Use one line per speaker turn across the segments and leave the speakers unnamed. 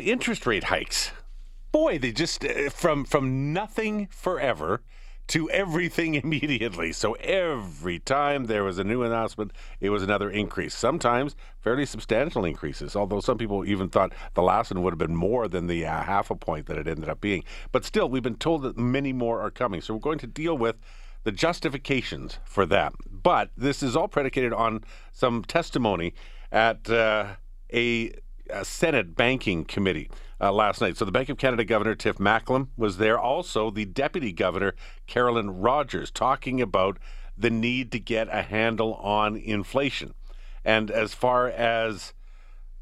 interest rate hikes. Boy, they just uh, from from nothing forever to everything immediately. So every time there was a new announcement, it was another increase. Sometimes fairly substantial increases, although some people even thought the last one would have been more than the uh, half a point that it ended up being. But still, we've been told that many more are coming. So we're going to deal with the justifications for that. But this is all predicated on some testimony at uh, a, a, Senate banking committee uh, last night. So the Bank of Canada Governor Tiff Macklem was there. Also, the Deputy Governor Carolyn Rogers talking about the need to get a handle on inflation. And as far as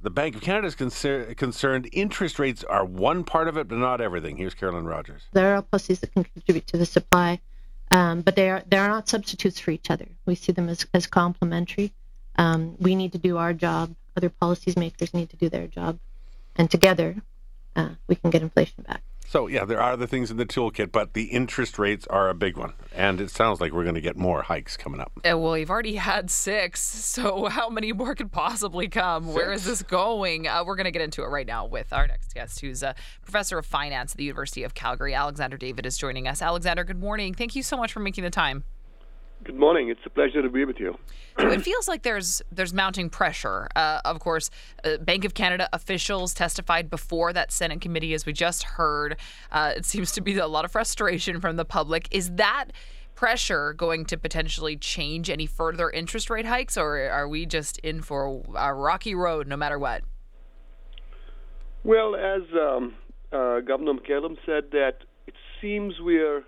the Bank of Canada is concer- concerned, interest rates are one part of it, but not everything. Here's Carolyn Rogers.
There are policies that can contribute to the supply um, but they are they are not substitutes for each other. We see them as as complementary. Um, we need to do our job. Other policies makers need to do their job, and together uh, we can get inflation back.
So yeah, there are other things in the toolkit, but the interest rates are a big one, and it sounds like we're going to get more hikes coming up.
Uh, well, you've already had six, so how many more could possibly come? Six. Where is this going? Uh, we're going to get into it right now with our next guest, who's a professor of finance at the University of Calgary. Alexander David is joining us. Alexander, good morning. Thank you so much for making the time.
Good morning. It's a pleasure to be with you.
So it feels like there's there's mounting pressure. Uh, of course, uh, Bank of Canada officials testified before that Senate committee, as we just heard. Uh, it seems to be a lot of frustration from the public. Is that pressure going to potentially change any further interest rate hikes, or are we just in for a rocky road no matter what?
Well, as um, uh, Governor Macklem said, that it seems we're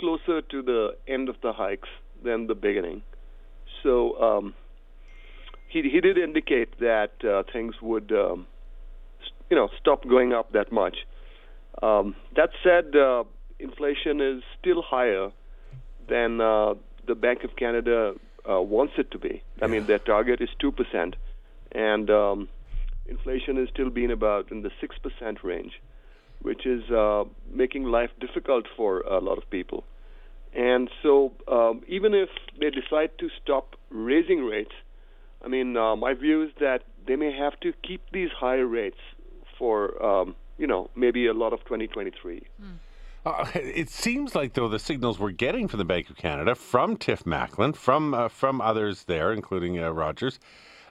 closer to the end of the hikes than the beginning. So um, he he did indicate that uh, things would um, you know stop going up that much. Um, that said, uh, inflation is still higher than uh, the Bank of Canada uh, wants it to be. I mean, their target is two percent, and um, inflation is still being about in the six percent range, which is uh, making life difficult for a lot of people. And so, um, even if they decide to stop raising rates, I mean, uh, my view is that they may have to keep these higher rates for, um, you know, maybe a lot of 2023. Mm.
Uh, it seems like, though, the signals we're getting from the Bank of Canada, from Tiff Macklem, from uh, from others there, including uh, Rogers,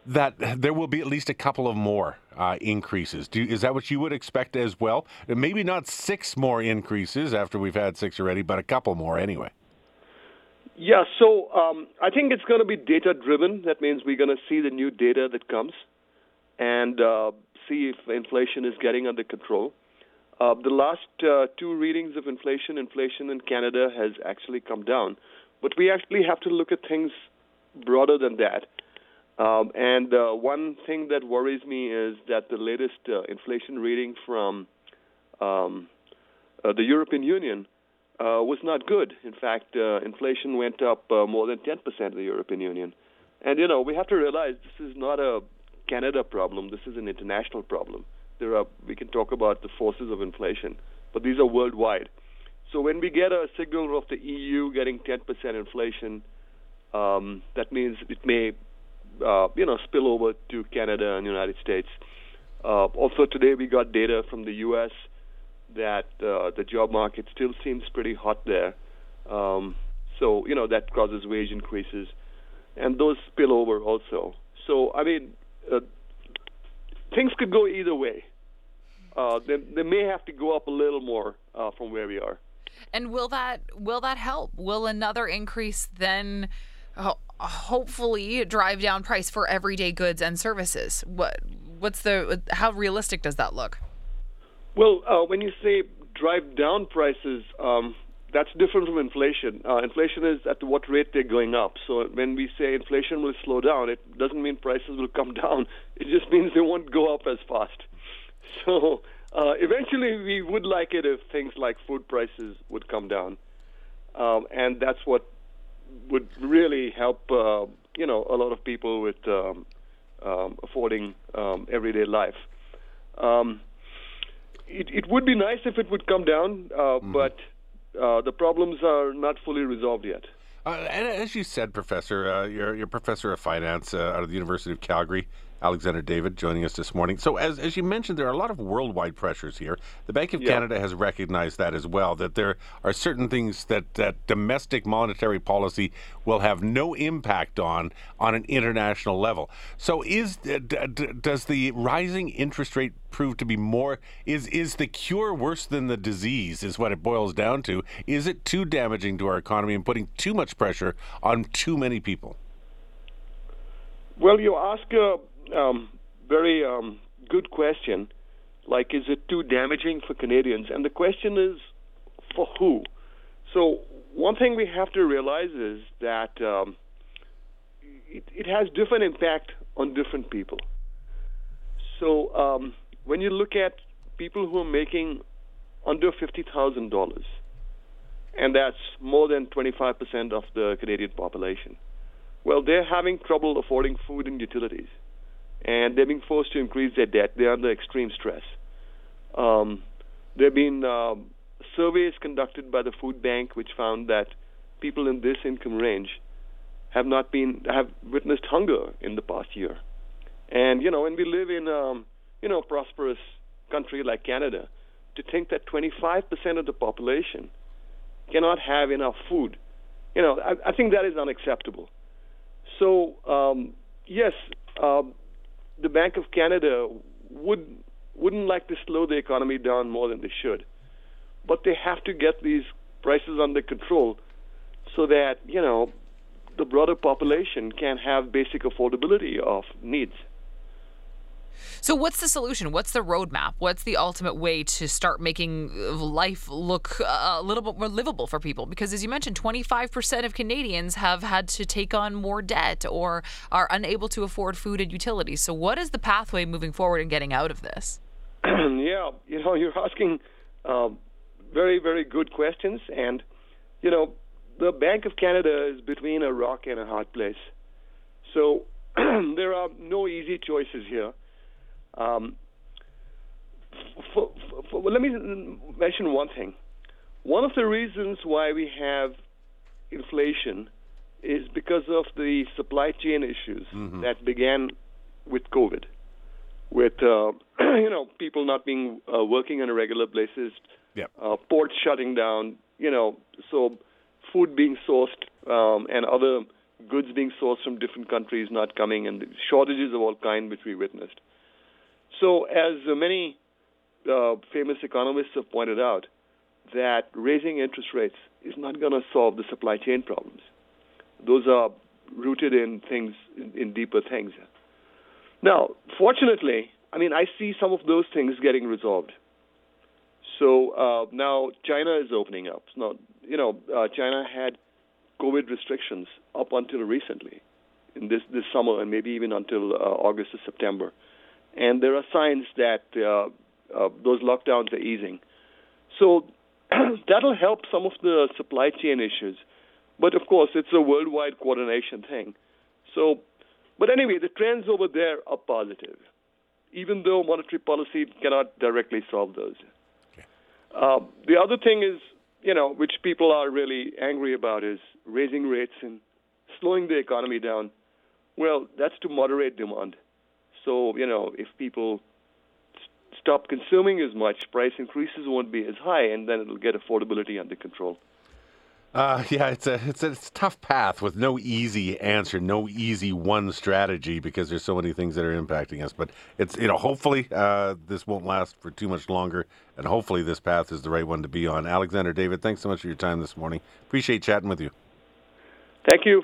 that there will be at least a couple of more uh, increases. Do, is that what you would expect as well? Maybe not six more increases after we've had six already, but a couple more anyway.
Yeah, so um, I think it's going to be data driven. That means we're going to see the new data that comes and uh, see if inflation is getting under control. Uh, the last uh, two readings of inflation, inflation in Canada has actually come down. But we actually have to look at things broader than that. Um, and uh, one thing that worries me is that the latest uh, inflation reading from um, uh, the European Union uh, was not good. In fact, uh, inflation went up uh, more than 10% in the European Union. And, you know, we have to realize this is not a Canada problem, this is an international problem. There are, we can talk about the forces of inflation, but these are worldwide. So when we get a signal of the EU getting 10% inflation, um, that means it may uh, you know spill over to Canada and the United States. Uh, also today we got data from the U.S. that uh, the job market still seems pretty hot there. Um, so you know that causes wage increases, and those spill over also. So I mean, uh, things could go either way. Uh, they, they may have to go up a little more uh, from where we are.
And will that will that help? Will another increase then? Hopefully drive down price for everyday goods and services. What what's the how realistic does that look?
Well, uh, when you say drive down prices, um, that's different from inflation. Uh, inflation is at what rate they're going up. So when we say inflation will slow down, it doesn't mean prices will come down. It just means they won't go up as fast. So uh, eventually, we would like it if things like food prices would come down, um, and that's what would really help uh, you know a lot of people with um, um, affording um, everyday life. Um, it, it would be nice if it would come down, uh, mm-hmm. but uh, the problems are not fully resolved yet.
Uh, and as you said, Professor, uh, you're, you're a professor of finance uh, out of the University of Calgary. Alexander David joining us this morning. So, as, as you mentioned, there are a lot of worldwide pressures here. The Bank of
Yeah.
Canada has recognized that as well, that there are certain things that, that domestic monetary policy will have no impact on on an international level. So, is uh, d- d- does the rising interest rate prove to be more? Is is the cure worse than the disease? Is what it boils down to. Is it too damaging to our economy and putting too much pressure on too many people?
Well, you ask a um, very um, good question. Like, is it too damaging for Canadians? And the question is, for who? So, one thing we have to realize is that um, it, it has different impact on different people. So, um, when you look at people who are making under fifty thousand dollars, and that's more than twenty-five percent of the Canadian population. Well, they're having trouble affording food and utilities, and they're being forced to increase their debt. They're under extreme stress. Um, there have been um, surveys conducted by the Food Bank which found that people in this income range have not been have witnessed hunger in the past year. And you know, and we live in um, you know prosperous country like Canada. To think that 25% of the population cannot have enough food, you know, I, I think that is unacceptable. So um, yes, um, the Bank of Canada would wouldn't like to slow the economy down more than they should, but they have to get these prices under control so that you know the broader population can have basic affordability of needs.
So, what's the solution? What's the roadmap? What's the ultimate way to start making uh, life look uh, a little bit more livable for people? Because, as you mentioned, 25% of Canadians have had to take on more debt or are unable to afford food and utilities. So, what is the pathway moving forward and getting out of this?
yeah, you know, you're asking uh, very, very good questions, and you know, the Bank of Canada is between a rock and a hard place. So there are no easy choices here. Um, for, for, for, well, let me mention one thing. One of the reasons why we have inflation is because of the supply chain issues that began with COVID, with uh, you know people not being uh, working on a regular basis,
Yep.
uh, ports shutting down, you know, so food being sourced um, and other goods being sourced from different countries not coming, and shortages of all kind which we witnessed. So, as many uh, famous economists have pointed out, that raising interest rates is not going to solve the supply chain problems. Those are rooted in things, in, in deeper things. Now, fortunately, I mean, I see some of those things getting resolved. So uh, now China is opening up. Now, you know, uh, China had COVID restrictions up until recently, in this this summer, and maybe even until uh, August or September. And there are signs that uh, uh, those lockdowns are easing. So that'll help some of the supply chain issues. But of course, it's a worldwide coordination thing. So, but anyway, the trends over there are positive, even though monetary policy cannot directly solve those. Uh, the other thing is, you know, which people are really angry about is raising rates and slowing the economy down. Well, that's to moderate demand. So, you know, if people stop consuming as much, price increases won't be as high, and then it'll get affordability under control.
Uh, yeah, it's a it's a, it's a tough path with no easy answer, no easy one strategy because there's so many things that are impacting us. But it's you know hopefully uh, this won't last for too much longer, and hopefully this path is the right one to be on. Alexander David, thanks so much for your time this morning. Appreciate chatting with you.
Thank you.